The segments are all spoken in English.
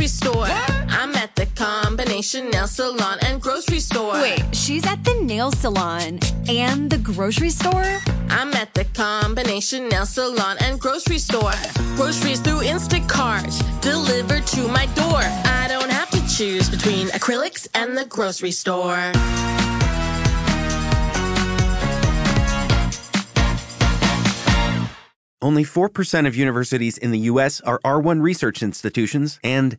grocery store. I'm at the combination nail salon and grocery store. Wait, she's at the nail salon and the grocery store? I'm at the combination nail salon and grocery store. Groceries through Instacart, delivered to my door. I don't have to choose between acrylics and the grocery store. Only 4% of universities in the U.S. are R1 research institutions, and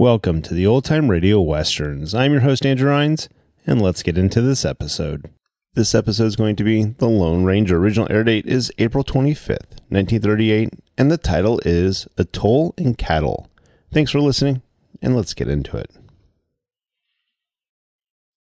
Welcome to the Old Time Radio Westerns. I'm your host, Andrew Rhynes, and let's get into this episode. This episode is going to be The Lone Ranger. Original air date is April 25th, 1938, and the title is A Toll in Cattle. Thanks for listening, and let's get into it.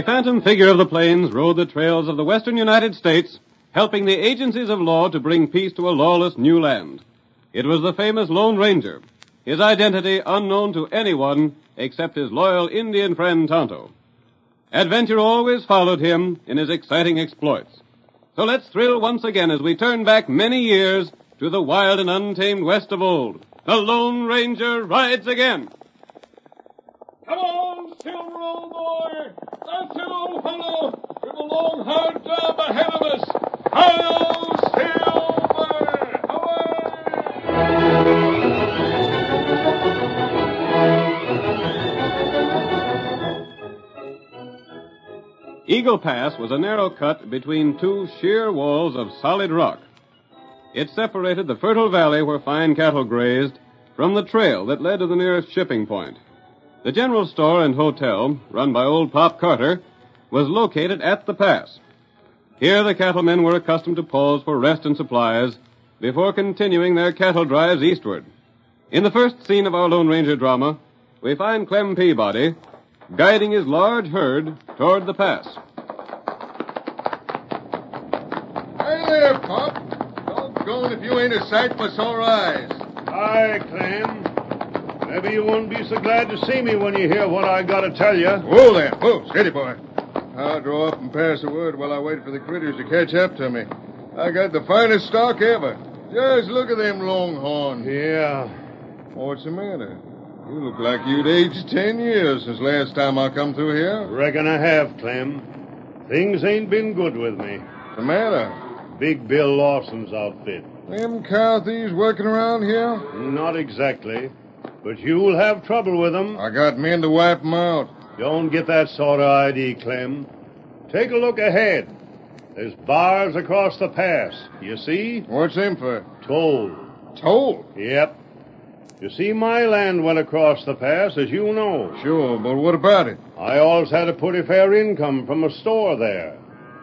A phantom figure of the plains rode the trails of the western United States, helping the agencies of law to bring peace to a lawless new land. It was the famous Lone Ranger, his identity unknown to anyone except his loyal Indian friend Tonto. Adventure always followed him in his exciting exploits. So let's thrill once again as we turn back many years to the wild and untamed west of old. The Lone Ranger rides again. Come on, Silver, old boy! Eagle Pass was a narrow cut between two sheer walls of solid rock. It separated the fertile valley where fine cattle grazed from the trail that led to the nearest shipping point. The general store and hotel, run by old Pop Carter, was located at the pass. Here the cattlemen were accustomed to pause for rest and supplies before continuing their cattle drives eastward. In the first scene of our Lone Ranger drama, we find Clem Peabody guiding his large herd toward the pass. Hey there, Pop. Don't Doggone if you ain't a sight for sore eyes. Hi, Clem. Maybe you won't be so glad to see me when you hear what I got to tell you. Whoa there. Whoa, steady, boy. I'll draw up and pass the word while I wait for the critters to catch up to me. I got the finest stock ever. Just look at them longhorns. Yeah. What's the matter? You look like you'd aged ten years since last time I come through here. Reckon I have, Clem. Things ain't been good with me. What's the matter? Big Bill Lawson's outfit. Them cow thieves working around here? Not exactly. But you'll have trouble with them. I got men to wipe them out. Don't get that sort of idea, Clem. Take a look ahead. There's bars across the pass. You see? What's them for? Toll. Toll? Yep. You see, my land went across the pass, as you know. Sure, but what about it? I always had a pretty fair income from a store there.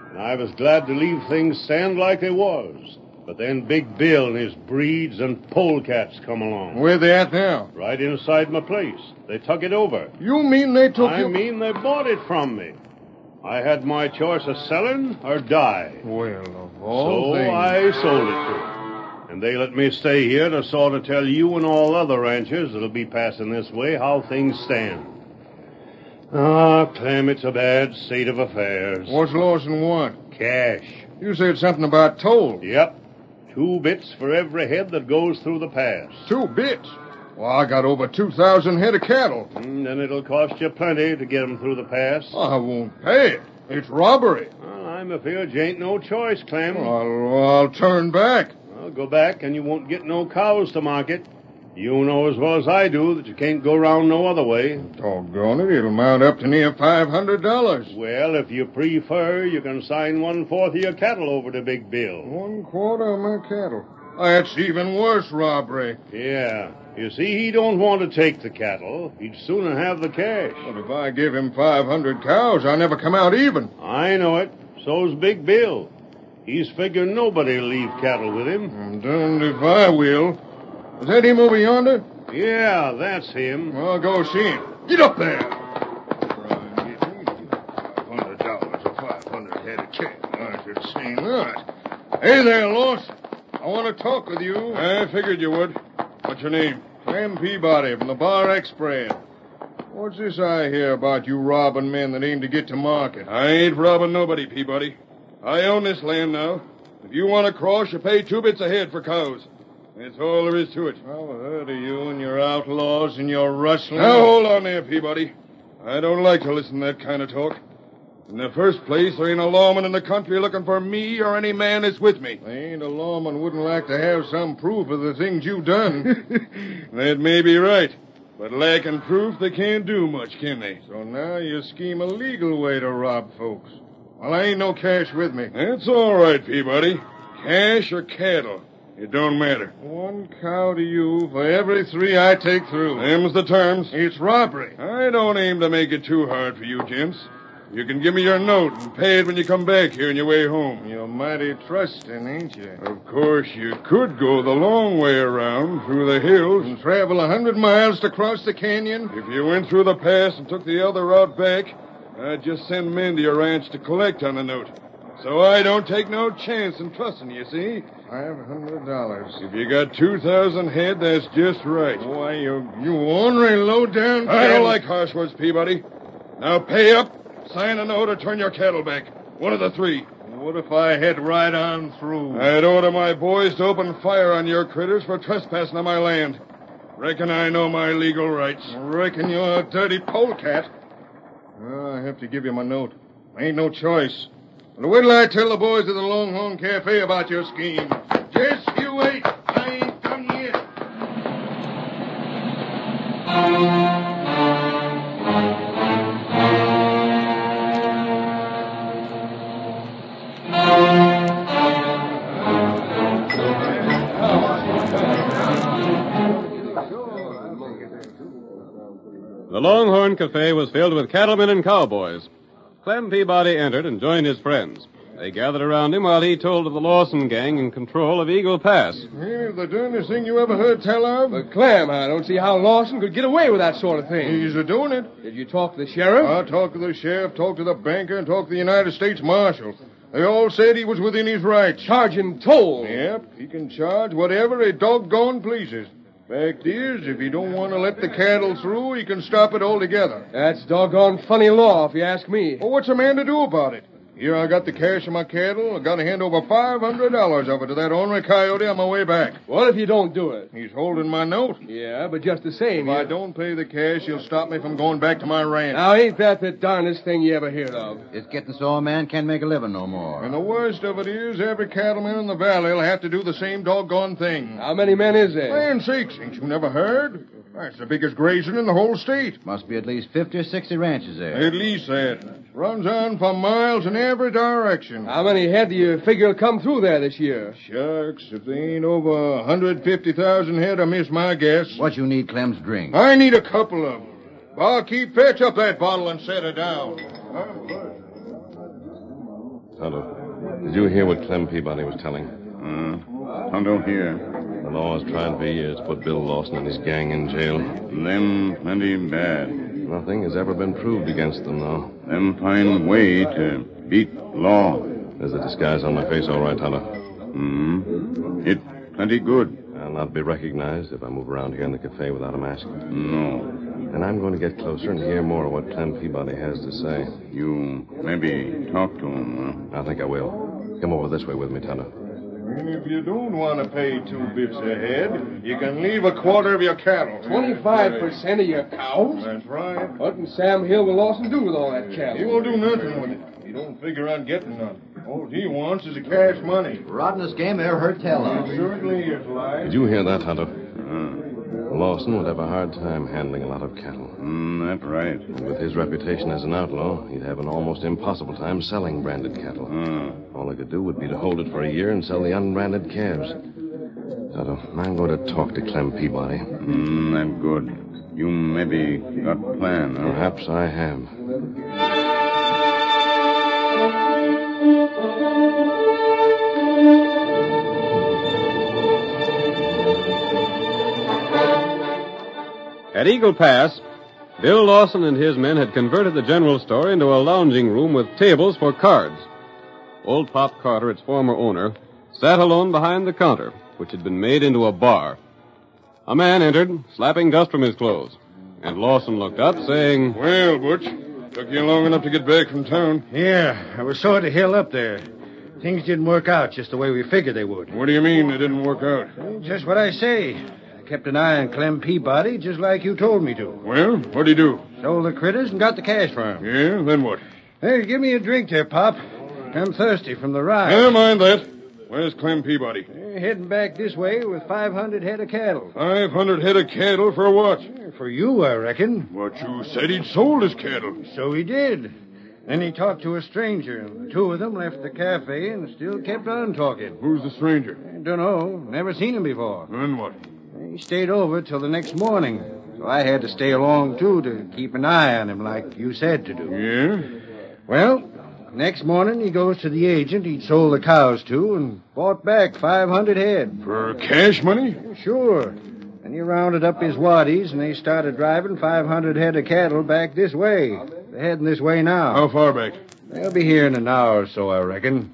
And I was glad to leave things stand like they was. But then Big Bill and his breeds and polecats come along. Where they at now? Right inside my place. They took it over. You mean they took it? I you? mean they bought it from me. I had my choice of selling or die. Well, of all so things. I sold it to them. And they let me stay here to sort of tell you and all other ranchers that'll be passing this way how things stand. Ah, Clem, it's a bad state of affairs. What's Lawson want? Cash. You said something about toll. Yep. Two bits for every head that goes through the pass. Two bits? Well, I got over 2,000 head of cattle. Mm, then it'll cost you plenty to get 'em through the pass. I won't pay it. It's robbery. Well, I'm afraid you ain't no choice, Clem. I'll, I'll turn back. Well, go back and you won't get no cows to market. You know as well as I do that you can't go round no other way. Doggone it, it'll mount up to near $500. Well, if you prefer, you can sign one-fourth of your cattle over to Big Bill. One quarter of my cattle. That's even worse robbery. Yeah. You see, he don't want to take the cattle. He'd sooner have the cash. But if I give him 500 cows, I'll never come out even. I know it. So's Big Bill. He's figuring nobody'll leave cattle with him. I'm darned if I will. Is that him over yonder? Yeah, that's him. I'll go see him. Get up there. Hundred dollars or five hundred head of cattle. I should say not. Hey there, Lawson. I want to talk with you. I figured you would. What's your name? Clem Peabody from the Bar Express. What's this I hear about you robbing men that aim to get to market? I ain't robbing nobody, Peabody. I own this land now. If you want to cross, you pay two bits a head for cows. That's all there is to it. I've heard of you and your outlaws and your rustling. Now, hold on there, Peabody. I don't like to listen to that kind of talk. In the first place, there ain't a lawman in the country looking for me or any man that's with me. There ain't a lawman wouldn't like to have some proof of the things you've done. that may be right. But lacking proof, they can't do much, can they? so now you scheme a legal way to rob folks. Well, I ain't no cash with me. That's all right, Peabody. Cash or cattle, it don't matter. One cow to you for every three I take through. Them's the terms. It's robbery. I don't aim to make it too hard for you, gents. You can give me your note and pay it when you come back here on your way home. You're mighty trusting, ain't you? Of course, you could go the long way around through the hills. And travel a hundred miles to cross the canyon? If you went through the pass and took the other route back, I'd just send men to your ranch to collect on the note. So I don't take no chance in trusting you, see? Five hundred dollars. If you got 2,000 head, that's just right. Why, you, you ornery, low-down... I don't like harsh words, Peabody. Now pay up, sign a note, or turn your cattle back. One of the three. What if I head right on through? I'd order my boys to open fire on your critters for trespassing on my land. Reckon I know my legal rights. Reckon you're a dirty polecat. Well, I have to give you my note. Ain't no choice. But wait till I tell the boys at the Longhorn Cafe about your scheme. Just you wait. I ain't done yet. The Longhorn Cafe was filled with cattlemen and cowboys. Clem Peabody entered and joined his friends. They gathered around him while he told of the Lawson gang in control of Eagle Pass. Yeah, the darndest thing you ever heard tell of. But, Clem, I don't see how Lawson could get away with that sort of thing. He's a doing it. Did you talk to the sheriff? I talked to the sheriff, talked to the banker, and talked to the United States Marshal. They all said he was within his rights. Charging toll. Yep, he can charge whatever a doggone pleases. Fact is, if you don't want to let the cattle through, you can stop it altogether. That's doggone funny law, if you ask me. Well, what's a man to do about it? Here I got the cash of my cattle. I got to hand over five hundred dollars of it to that ornery coyote on my way back. What if you don't do it? He's holding my note. Yeah, but just the same. If I don't pay the cash, he'll stop me from going back to my ranch. Now, ain't that the darndest thing you ever heard of? It's getting so a man can't make a living no more. And the worst of it is, every cattleman in the valley will have to do the same doggone thing. How many men is there? Land sakes, ain't you never heard? That's the biggest grazing in the whole state. Must be at least 50 or 60 ranches there. At least that. Runs on for miles in every direction. How many head do you figure will come through there this year? Shucks, if they ain't over 150,000 head, I miss my guess. What you need, Clem's drink? I need a couple of them. Barkeep, fetch up that bottle and set it down. Tonto, did you hear what Clem Peabody was telling? Uh, Tonto here. The law has tried for years to put Bill Lawson and his gang in jail. Them plenty bad. Nothing has ever been proved against them, though. Them find way to beat law. There's a disguise on my face all right, Tonto? Hmm. It plenty good. I'll not be recognized if I move around here in the cafe without a mask. No. And I'm going to get closer and hear more of what Clem Peabody has to say. You maybe talk to him, I think I will. Come over this way with me, Tonto. And if you don't want to pay two bits a head, you can leave a quarter of your cattle. 25% of your cows? That's right. What can Sam Hill with Lawson do with all that cattle? He won't do nothing with it. He don't figure on getting none. All he wants is a cash money. Rottenest game I ever heard tell of. Certainly is, Lige. Did you hear that, Tonto? Lawson would have a hard time handling a lot of cattle. Mm, that's right. And with his reputation as an outlaw, he'd have an almost impossible time selling branded cattle. Uh, All I could do would be to hold it for a year and sell the unbranded calves. Tonto, I'm going to talk to Clem Peabody. mm, that's good. You maybe got plan, huh? Perhaps I have. At Eagle Pass, Bill Lawson and his men had converted the general store into a lounging room with tables for cards. Old Pop Carter, its former owner, sat alone behind the counter, which had been made into a bar. A man entered, slapping dust from his clothes. And Lawson looked up, saying, Well, Butch, took you long enough to get back from town. Yeah, I was sort of hill up there. Things didn't work out just the way we figured they would. What do you mean they didn't work out? Just what I say. I kept an eye on Clem Peabody, just like you told me to. Well, what'd he do? Sold the critters and got the cash for 'em. Yeah, then what? Hey, give me a drink there, Pop. I'm thirsty from the ride. Never mind that. Where's Clem Peabody? We're heading back this way with 500 head of cattle. 500 head of cattle for what? Eh, for you, I reckon. But you said he'd sold his cattle. So he did. Then he talked to a stranger, and the two of them left the cafe and still kept on talking. Who's the stranger? I Don't know. Never seen him before. Then what? He stayed over till the next morning. So I had to stay along, too, to keep an eye on him, like you said to do. Yeah? Well, next morning he goes to the agent he'd sold the cows to and bought back 500 head. For cash money? Sure. And he rounded up his waddies and they started driving 500 head of cattle back this way. They're heading this way now. How far back? They'll be here in an hour or so, I reckon.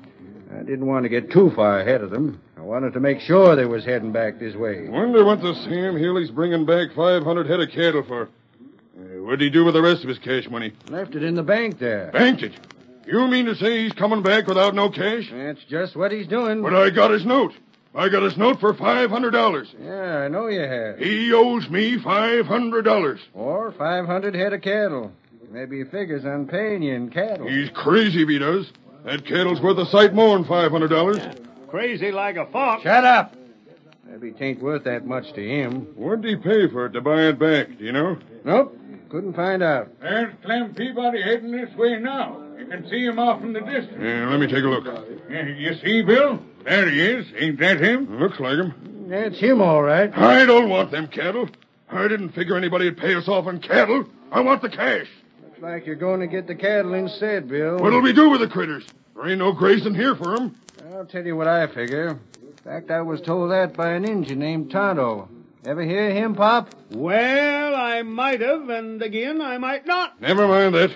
I didn't want to get too far ahead of them. I wanted to make sure they was heading back this way. Wonder what the Sam Healy's bringing back 500 head of cattle for. Uh, what'd he do with the rest of his cash money? Left it in the bank there. Banked it. You mean to say he's coming back without no cash? That's just what he's doing. But I got his note. I got his note for $500. Yeah, I know you have. He owes me $500. Or 500 head of cattle. Maybe he figures on paying you in cattle. He's crazy if he does. That cattle's worth a sight more than $500. Crazy like a fox. Shut up! Maybe it ain't worth that much to him. What'd he pay for it to buy it back? Do you know? Nope. Couldn't find out. There's Clem Peabody heading this way now. You can see him off in the distance. Yeah, let me take a look. Yeah, You see, Bill? There he is. Ain't that him? Looks like him. That's him, all right. I don't want them cattle. I didn't figure anybody would pay us off on cattle. I want the cash. Looks like you're going to get the cattle instead, Bill. What'll we do with the critters? There ain't no grazing here for 'em. I'll tell you what I figure. In fact, I was told that by an Injun named Tonto. Ever hear him, Pop? Well, I might have, and again, I might not. Never mind that.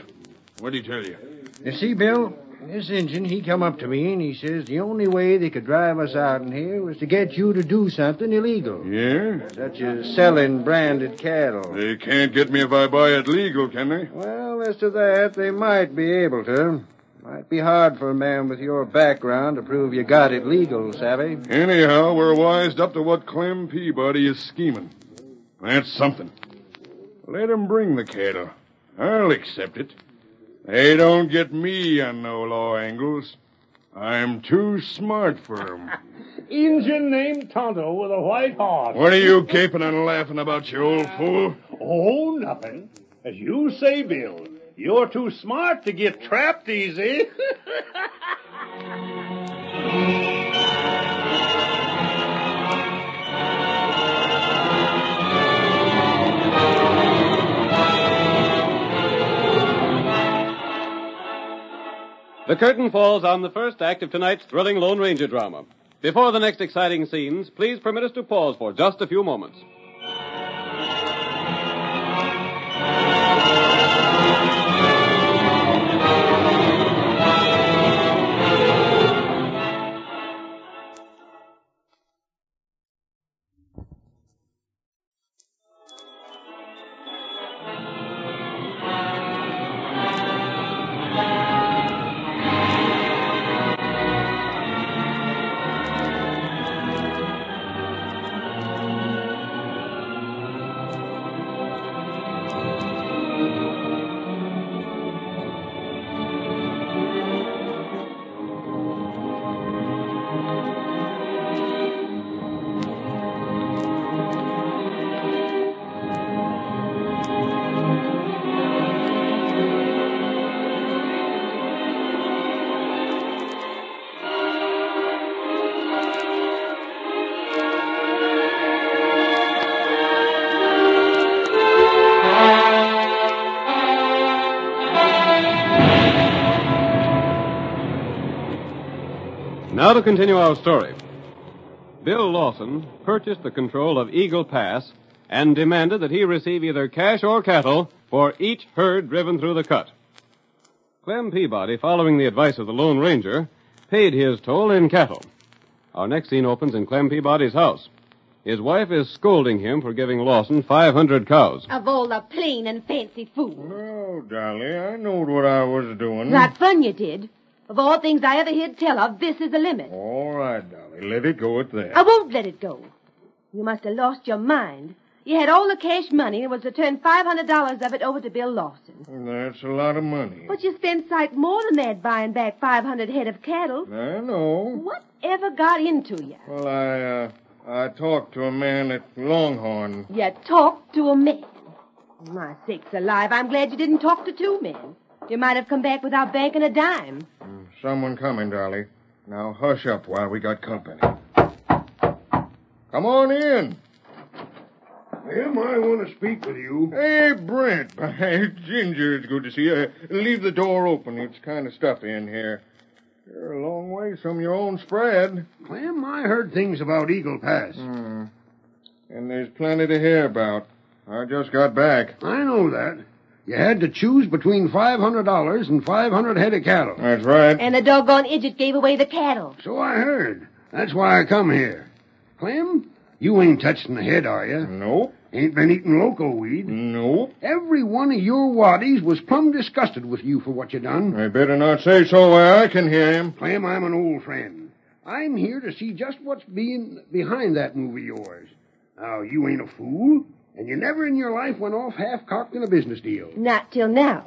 What'd he tell you? You see, Bill, this Injun, he come up to me and he says the only way they could drive us out in here was to get you to do something illegal. Yeah? Such as selling branded cattle. They can't get me if I buy it legal, can they? Well, as to that, they might be able to. Might be hard for a man with your background to prove you got it legal, savvy? Anyhow, we're wised up to what Clem Peabody is scheming. That's something. Let him bring the cattle. I'll accept it. They don't get me on no law angles. I'm too smart for 'em. Injun named Tonto with a white horse. What are you caping and laughing about, you old fool? Oh, nothing. As you say, Bill, you're too smart to get trapped easy. The curtain falls on the first act of tonight's thrilling Lone Ranger drama. Before the next exciting scenes, please permit us to pause for just a few moments. Now to continue our story. Bill Lawson purchased the control of Eagle Pass and demanded that he receive either cash or cattle for each herd driven through the cut. Clem Peabody, following the advice of the Lone Ranger, paid his toll in cattle. Our next scene opens in Clem Peabody's house. His wife is scolding him for giving Lawson 500 cows. Of all the plain and fancy food. Oh, Dolly, I knowed what I was doing. Right fun you did. Of all things I ever heard tell of, this is the limit. All right, Dolly, let it go at that. I won't let it go. You must have lost your mind. You had all the cash money and was to turn $500 of it over to Bill Lawson. That's a lot of money. But you spent sight more than that buying back 500 head of cattle. I know. Whatever got into you? Well, I, uh, I talked to a man at Longhorn. You talked to a man. My sakes alive, I'm glad you didn't talk to two men. You might have come back without banking a dime. Someone coming, Dolly. Now hush up while we got company. Come on in. Him, I want to speak with you. Hey, Brent. Hey, Ginger, it's good to see you. Leave the door open. It's kind of stuffy in here. You're a long ways from your own spread. Clem, I heard things about Eagle Pass. Hmm. And there's plenty to hear about. I just got back. I know that. You had to choose between $500 and 500 head of cattle. That's right. And the doggone idiot gave away the cattle. So I heard. That's why I come here. Clem, you ain't touching the head, are you? Nope. Ain't been eating loco weed? Nope. Every one of your waddies was plumb disgusted with you for what you done. I better not say so where I can hear him. Clem, I'm an old friend. I'm here to see just what's being behind that move of yours. Now, you ain't a fool, and you never in your life went off half-cocked in a business deal. Not till now.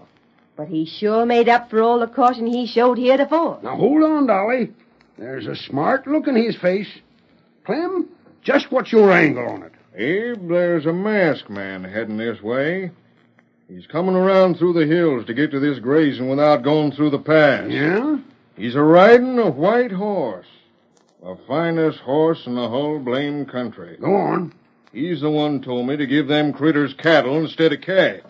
But he sure made up for all the caution he showed heretofore. Now, hold on, Dolly. There's a smart look in his face. Clem, just what's your angle on it? Abe, there's a masked man heading this way. He's coming around through the hills to get to this grazing without going through the pass. Yeah? He's a riding a white horse. The finest horse in the whole blame country. Go on. He's the one told me to give them critters cattle instead of cash.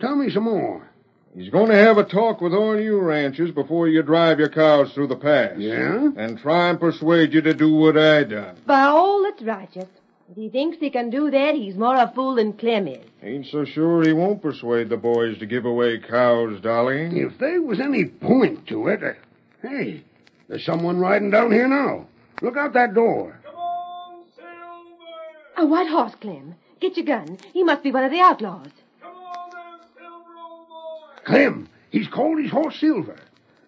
Tell me some more. He's going to have a talk with all you ranchers before you drive your cows through the pass. Yeah? And try and persuade you to do what I done. By all that's righteous. If he thinks he can do that, he's more a fool than Clem is. Ain't so sure he won't persuade the boys to give away cows, Dolly. If there was any point to it. Uh, hey, there's someone riding down here now. Look out that door. A white horse, Clem. Get your gun. He must be one of the outlaws. Clem, he's called his horse Silver.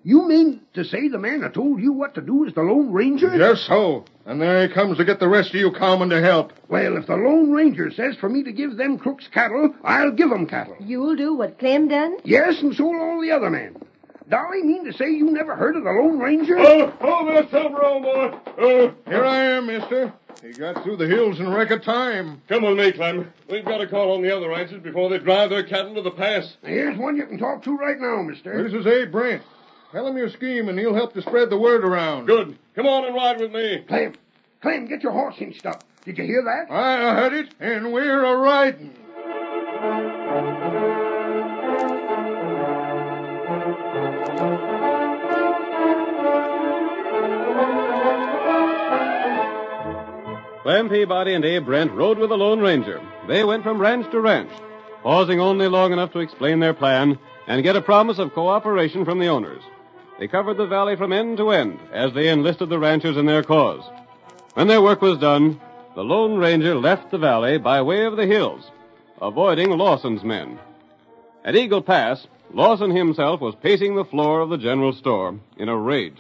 You mean to say the man that told you what to do is the Lone Ranger? Just so. And there he comes to get the rest of you cowmen to help. Well, if the Lone Ranger says for me to give them crooks cattle, I'll give 'em cattle. You'll do what Clem done? Yes, and so'll all the other men. Dolly, mean to say you never heard of the Lone Ranger? Oh, oh, there, Silver, old boy. Oh, here I am, mister. He got through the hills in record time. Come with me, Clem. We've got to call on the other ranchers before they drive their cattle to the pass. Here's one you can talk to right now, mister. This is Abe Brent. Tell him your scheme, and he'll help to spread the word around. Good. Come on and ride with me. Clem, Clem, get your horse cinched up. Did you hear that? I heard it, and we're a riding. Clem Peabody and Abe Brent rode with the Lone Ranger. They went from ranch to ranch, pausing only long enough to explain their plan and get a promise of cooperation from the owners. They covered the valley from end to end as they enlisted the ranchers in their cause. When their work was done, the Lone Ranger left the valley by way of the hills, avoiding Lawson's men. At Eagle Pass, Lawson himself was pacing the floor of the general store in a rage.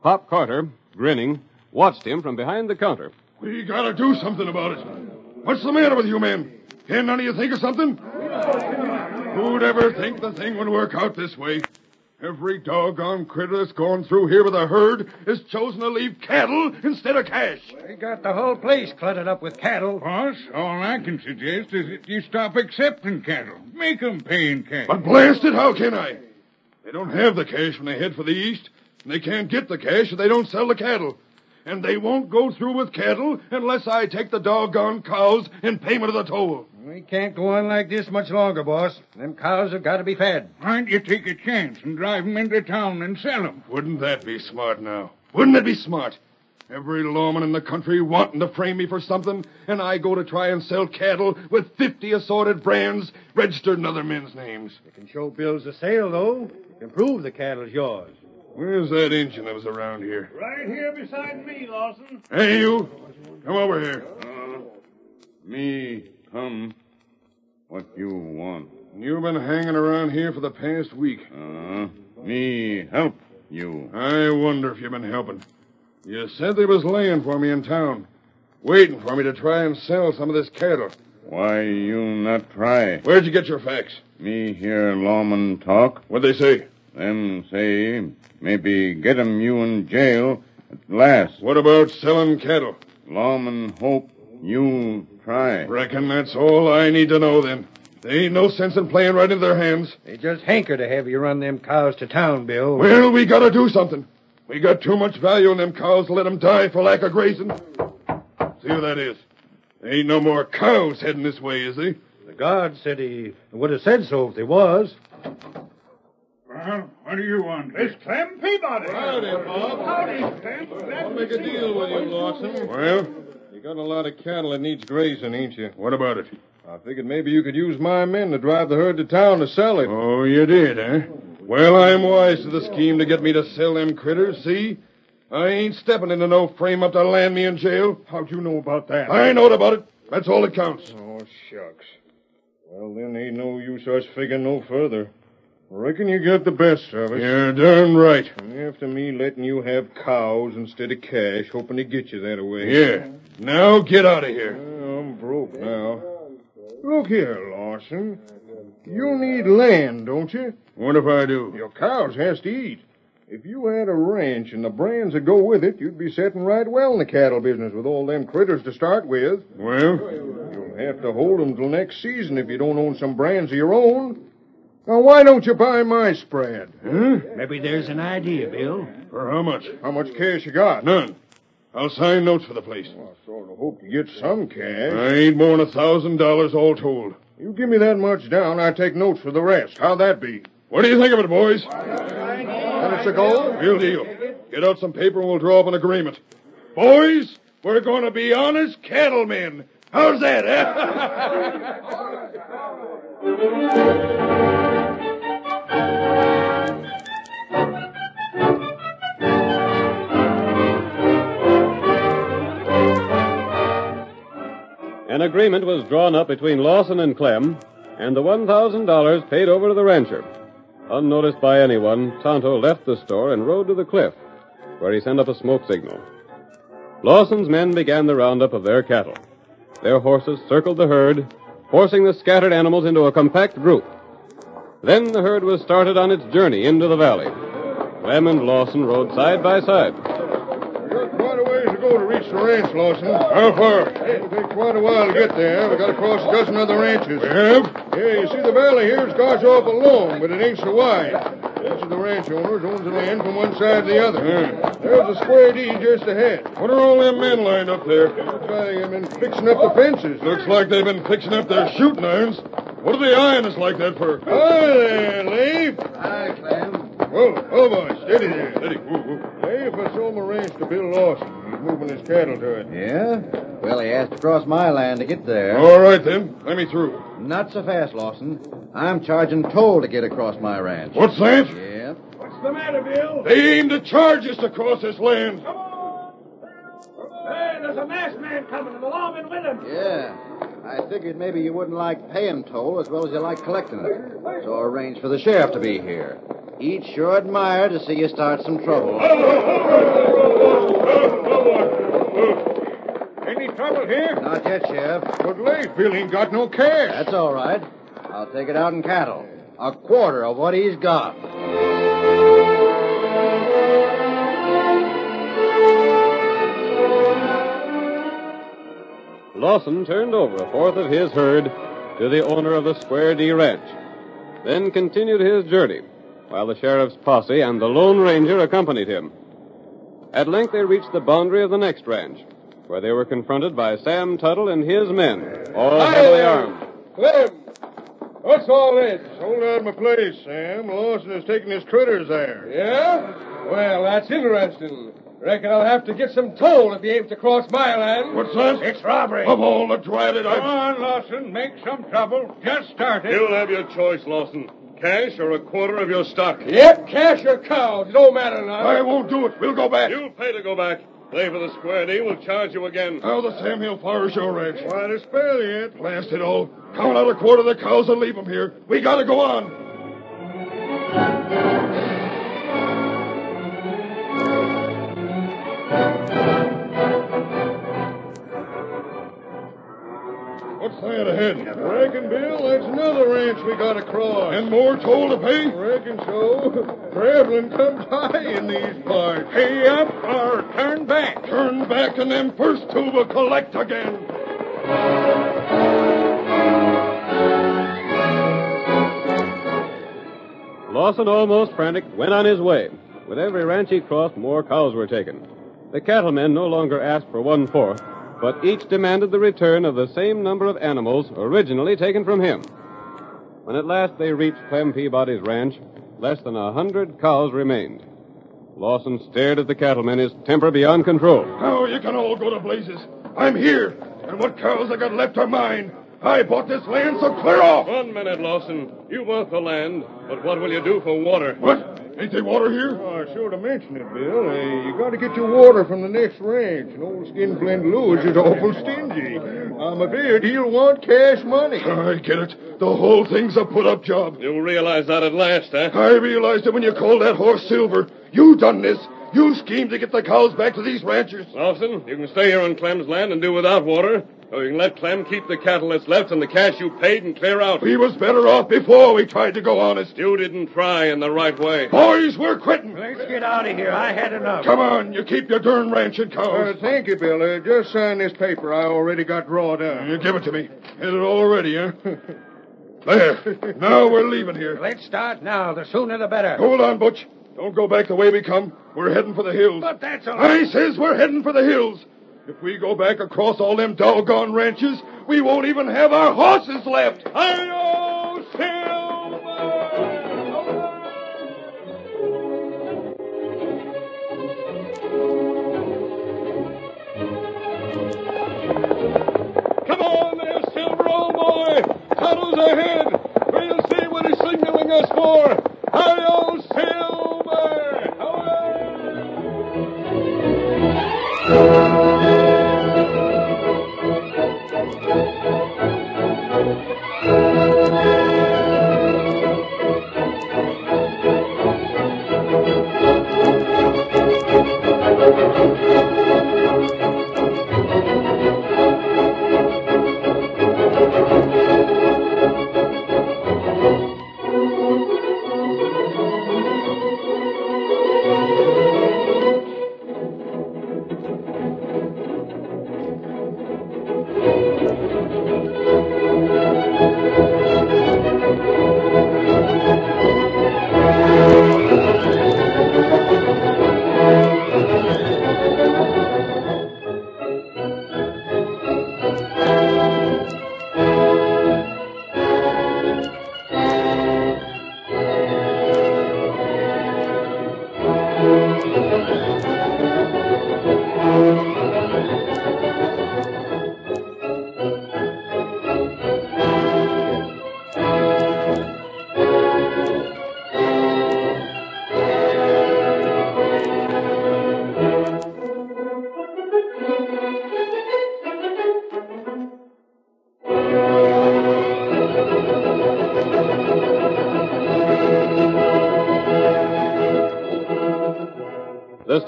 Pop Carter, grinning, watched him from behind the counter. We gotta do something about it. What's the matter with you men? Can't none of you think of something? Who'd ever think the thing would work out this way? Every doggone critter that's gone through here with a herd has chosen to leave cattle instead of cash. They got the whole place cluttered up with cattle. Boss, all I can suggest is that you stop accepting cattle. Make 'em pay in cash. But blast it, how can I? They don't have the cash when they head for the east, and they can't get the cash if they don't sell the cattle. And they won't go through with cattle unless I take the doggone cows in payment of the toll. We can't go on like this much longer, boss. Them cows have got to be fed. Why don't you take a chance and drive 'em into town and sell 'em? Wouldn't that be smart now? Wouldn't it be smart? Every lawman in the country wanting to frame me for something, and I go to try and sell cattle with 50 assorted brands registered in other men's names. You can show bills of sale, though. You can prove the cattle's yours. Where's that Injun that was around here? Right here beside me, Lawson. Hey, you. Come over here. Uh, me come. What you want? You've been hanging around here for the past week. Uh, huh. me help you. I wonder if you've been helping. You said they was laying for me in town, waiting for me to try and sell some of this cattle. Why you not try? Where'd you get your facts? Me hear lawman talk. What'd they say? Them say maybe get 'em you in jail at last. What about selling cattle? Lawman hope you try. Reckon that's all I need to know then. There ain't no sense in playing right into their hands. They just hanker to have you run them cows to town, Bill. Well, we gotta do something. We got too much value in them cows to let 'em die for lack of grazing. See who that is. There ain't no more cows heading this way, is they? The guard said he would have said so if they was. Well, what do you want? It's Clem Peabody. Howdy, Bob. Howdy, Clem. I'll make a deal with you, Lawson. Well, you got a lot of cattle that needs grazing, ain't you? What about it? I figured maybe you could use my men to drive the herd to town to sell it. Oh, you did, eh? Well, I'm wise to the scheme to get me to sell them critters, see? I ain't stepping into no frame up to land me in jail. How'd you know about that? I knowed about it. That's all that counts. Oh, shucks. Well, then ain't no use us figuring no further. Reckon you got the best of us. You're darn right. After me letting you have cows instead of cash, hoping to get you that way. Yeah. Now get out of here. I'm broke now. Look here, Lawson. You need land, don't you? What if I do? Your cows has to eat. If you had a ranch and the brands that go with it, you'd be setting right well in the cattle business with all them critters to start with. Well, you'll have to hold 'em till next season if you don't own some brands of your own. Now, why don't you buy my spread? Huh? Maybe there's an idea, Bill. For how much? How much cash you got? None. I'll sign notes for the place. Well, I sort of hope to get some cash. I ain't more'n a thousand dollars all told. You give me that much down, I take notes for the rest. How'd that be? What do you think of it, boys? And it's a go? Real deal. Get out some paper and we'll draw up an agreement. Boys, we're going to be honest cattlemen. How's that, eh? An agreement was drawn up between Lawson and Clem, and the $1,000 paid over to the rancher. Unnoticed by anyone, Tonto left the store and rode to the cliff, where he sent up a smoke signal. Lawson's men began the roundup of their cattle. Their horses circled the herd, forcing the scattered animals into a compact group. Then the herd was started on its journey into the valley. Clem and Lawson rode side by side. Quite a ways to go to reach the ranch, Lawson. How far? It'll take quite a while to get there. We got to cross a dozen other ranches. We have? Yeah, you see the valley here's goes off along, but it ain't so wide. Each of the ranch owners owns the land from one side to the other. There's a square D just ahead. What are all them men lined up there? Looks like they've been fixing up the fences. Looks like they've been fixing up their shooting irons. What are they eyeing us like that for? Hi there, Leif. Hi, Clem. Whoa, oh, boy, steady there. Steady. Whoa, whoa. Leif, I sold my ranch to Bill Lawson. He's moving his cattle to it. Yeah? Well, he has to cross my land to get there. All right, then. Let me through. Not so fast, Lawson. I'm charging toll to get across my ranch. What's that? Yeah. What's the matter, Bill? They aim to charge us to cross this land. Come on! Hey, there's a masked man coming, and the lawman with him. Yeah. I figured maybe you wouldn't like paying toll as well as you like collecting it. So I arranged for the sheriff to be here. He'd sure admire to see you start some trouble. Any trouble here? Not yet, Sheriff. But Bill ain't got no cash. That's all right. I'll take it out in cattle. A quarter of what he's got. Lawson turned over a fourth of his herd to the owner of the Square D Ranch, then continued his journey, while the sheriff's posse and the Lone Ranger accompanied him. At length they reached the boundary of the next ranch, where they were confronted by Sam Tuttle and his men, all Hi heavily there. armed. Clem, what's all this? Sold out my place, Sam. Lawson is taking his critters there. Yeah? Well, that's interesting. Reckon I'll have to get some toll if he aims to cross my land. What's that? It's robbery. Of all the dratted Come on, Lawson. Make some trouble. Just started. You'll have your choice, Lawson. Cash or a quarter of your stock. Yep, cash or cows. It don't matter now. I won't do it. We'll go back. You'll pay to go back. Play for the square D. We'll charge you again. How the Sam Hill Fire Show Ranch? Why, to spare yet. Blast it all. Count out a quarter of the cows and leave them here. We gotta go on. What's that ahead? Reckon, Bill, that's another ranch we gotta cross. And more toll to pay? Reckon so. Traveling comes high in these parts. Pay up or turn back. Turn back and them first two will collect again. Lawson, almost frantic, went on his way. With every ranch he crossed, more cows were taken. The cattlemen no longer asked for one fourth, but each demanded the return of the same number of animals originally taken from him. When at last they reached Clem Peabody's ranch, less than a hundred cows remained. Lawson stared at the cattlemen, his temper beyond control. Now you can all go to blazes. I'm here, and what cows I got left are mine. I bought this land, so clear off. One minute, Lawson. You bought the land, but what will you do for water? What? Ain't there water here? Oh, I sure to mention it, Bill. Hey, you got to get your water from the next ranch, and old skin Skinflint Lewis is awful stingy. I'm afraid he'll want cash money. I get it. The whole thing's a put-up job. You'll realize that at last, huh? I realized it when you called that horse Silver. You done this. You schemed to get the cows back to these ranchers. Lawson, you can stay here on Clem's land and do without water. Or you can let Clem keep the cattle that's left and the cash you paid and clear out. We was better off before we tried to go honest. You didn't try in the right way. Boys, we're quitting. Let's get out of here. I had enough. Come on, you keep your darn ranch and cows. Uh, thank you, Bill. Uh, just sign this paper I already got drawed down. You give it to me. Is it all ready, huh? there. Now we're leaving here. Let's start now. The sooner the better. Hold on, Butch. Don't go back the way we come. We're heading for the hills. But that's a I says we're heading for the hills. If we go back across all them doggone ranches, we won't even have our horses left. Hi-yo, Come on there, Silver, old boy. Tonto's ahead. We'll see what he's signaling us for. Música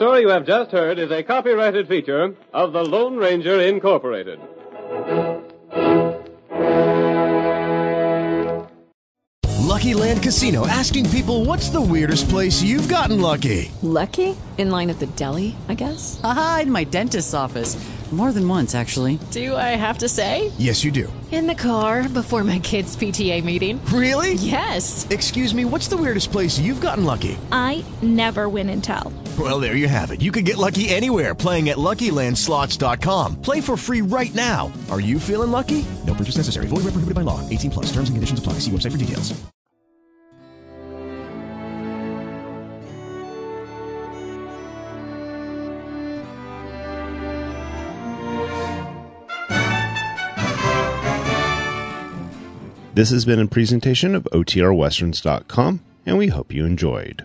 story you have just heard is a copyrighted feature of the Lone Ranger Incorporated. Lucky Land Casino asking people what's the weirdest place you've gotten lucky? Lucky? In line at the deli, I guess? Aha, in my dentist's office. More than once, actually. Do I have to say? Yes, you do. In the car before my kids' PTA meeting. Really? Yes. Excuse me, what's the weirdest place you've gotten lucky? I never win and tell. Well, there you have it. You can get lucky anywhere playing at LuckyLandSlots.com. Play for free right now. Are you feeling lucky? No purchase necessary. Void where prohibited by law. 18 plus. Terms and conditions apply. See website for details. This has been a presentation of OTRWesterns.com, and we hope you enjoyed.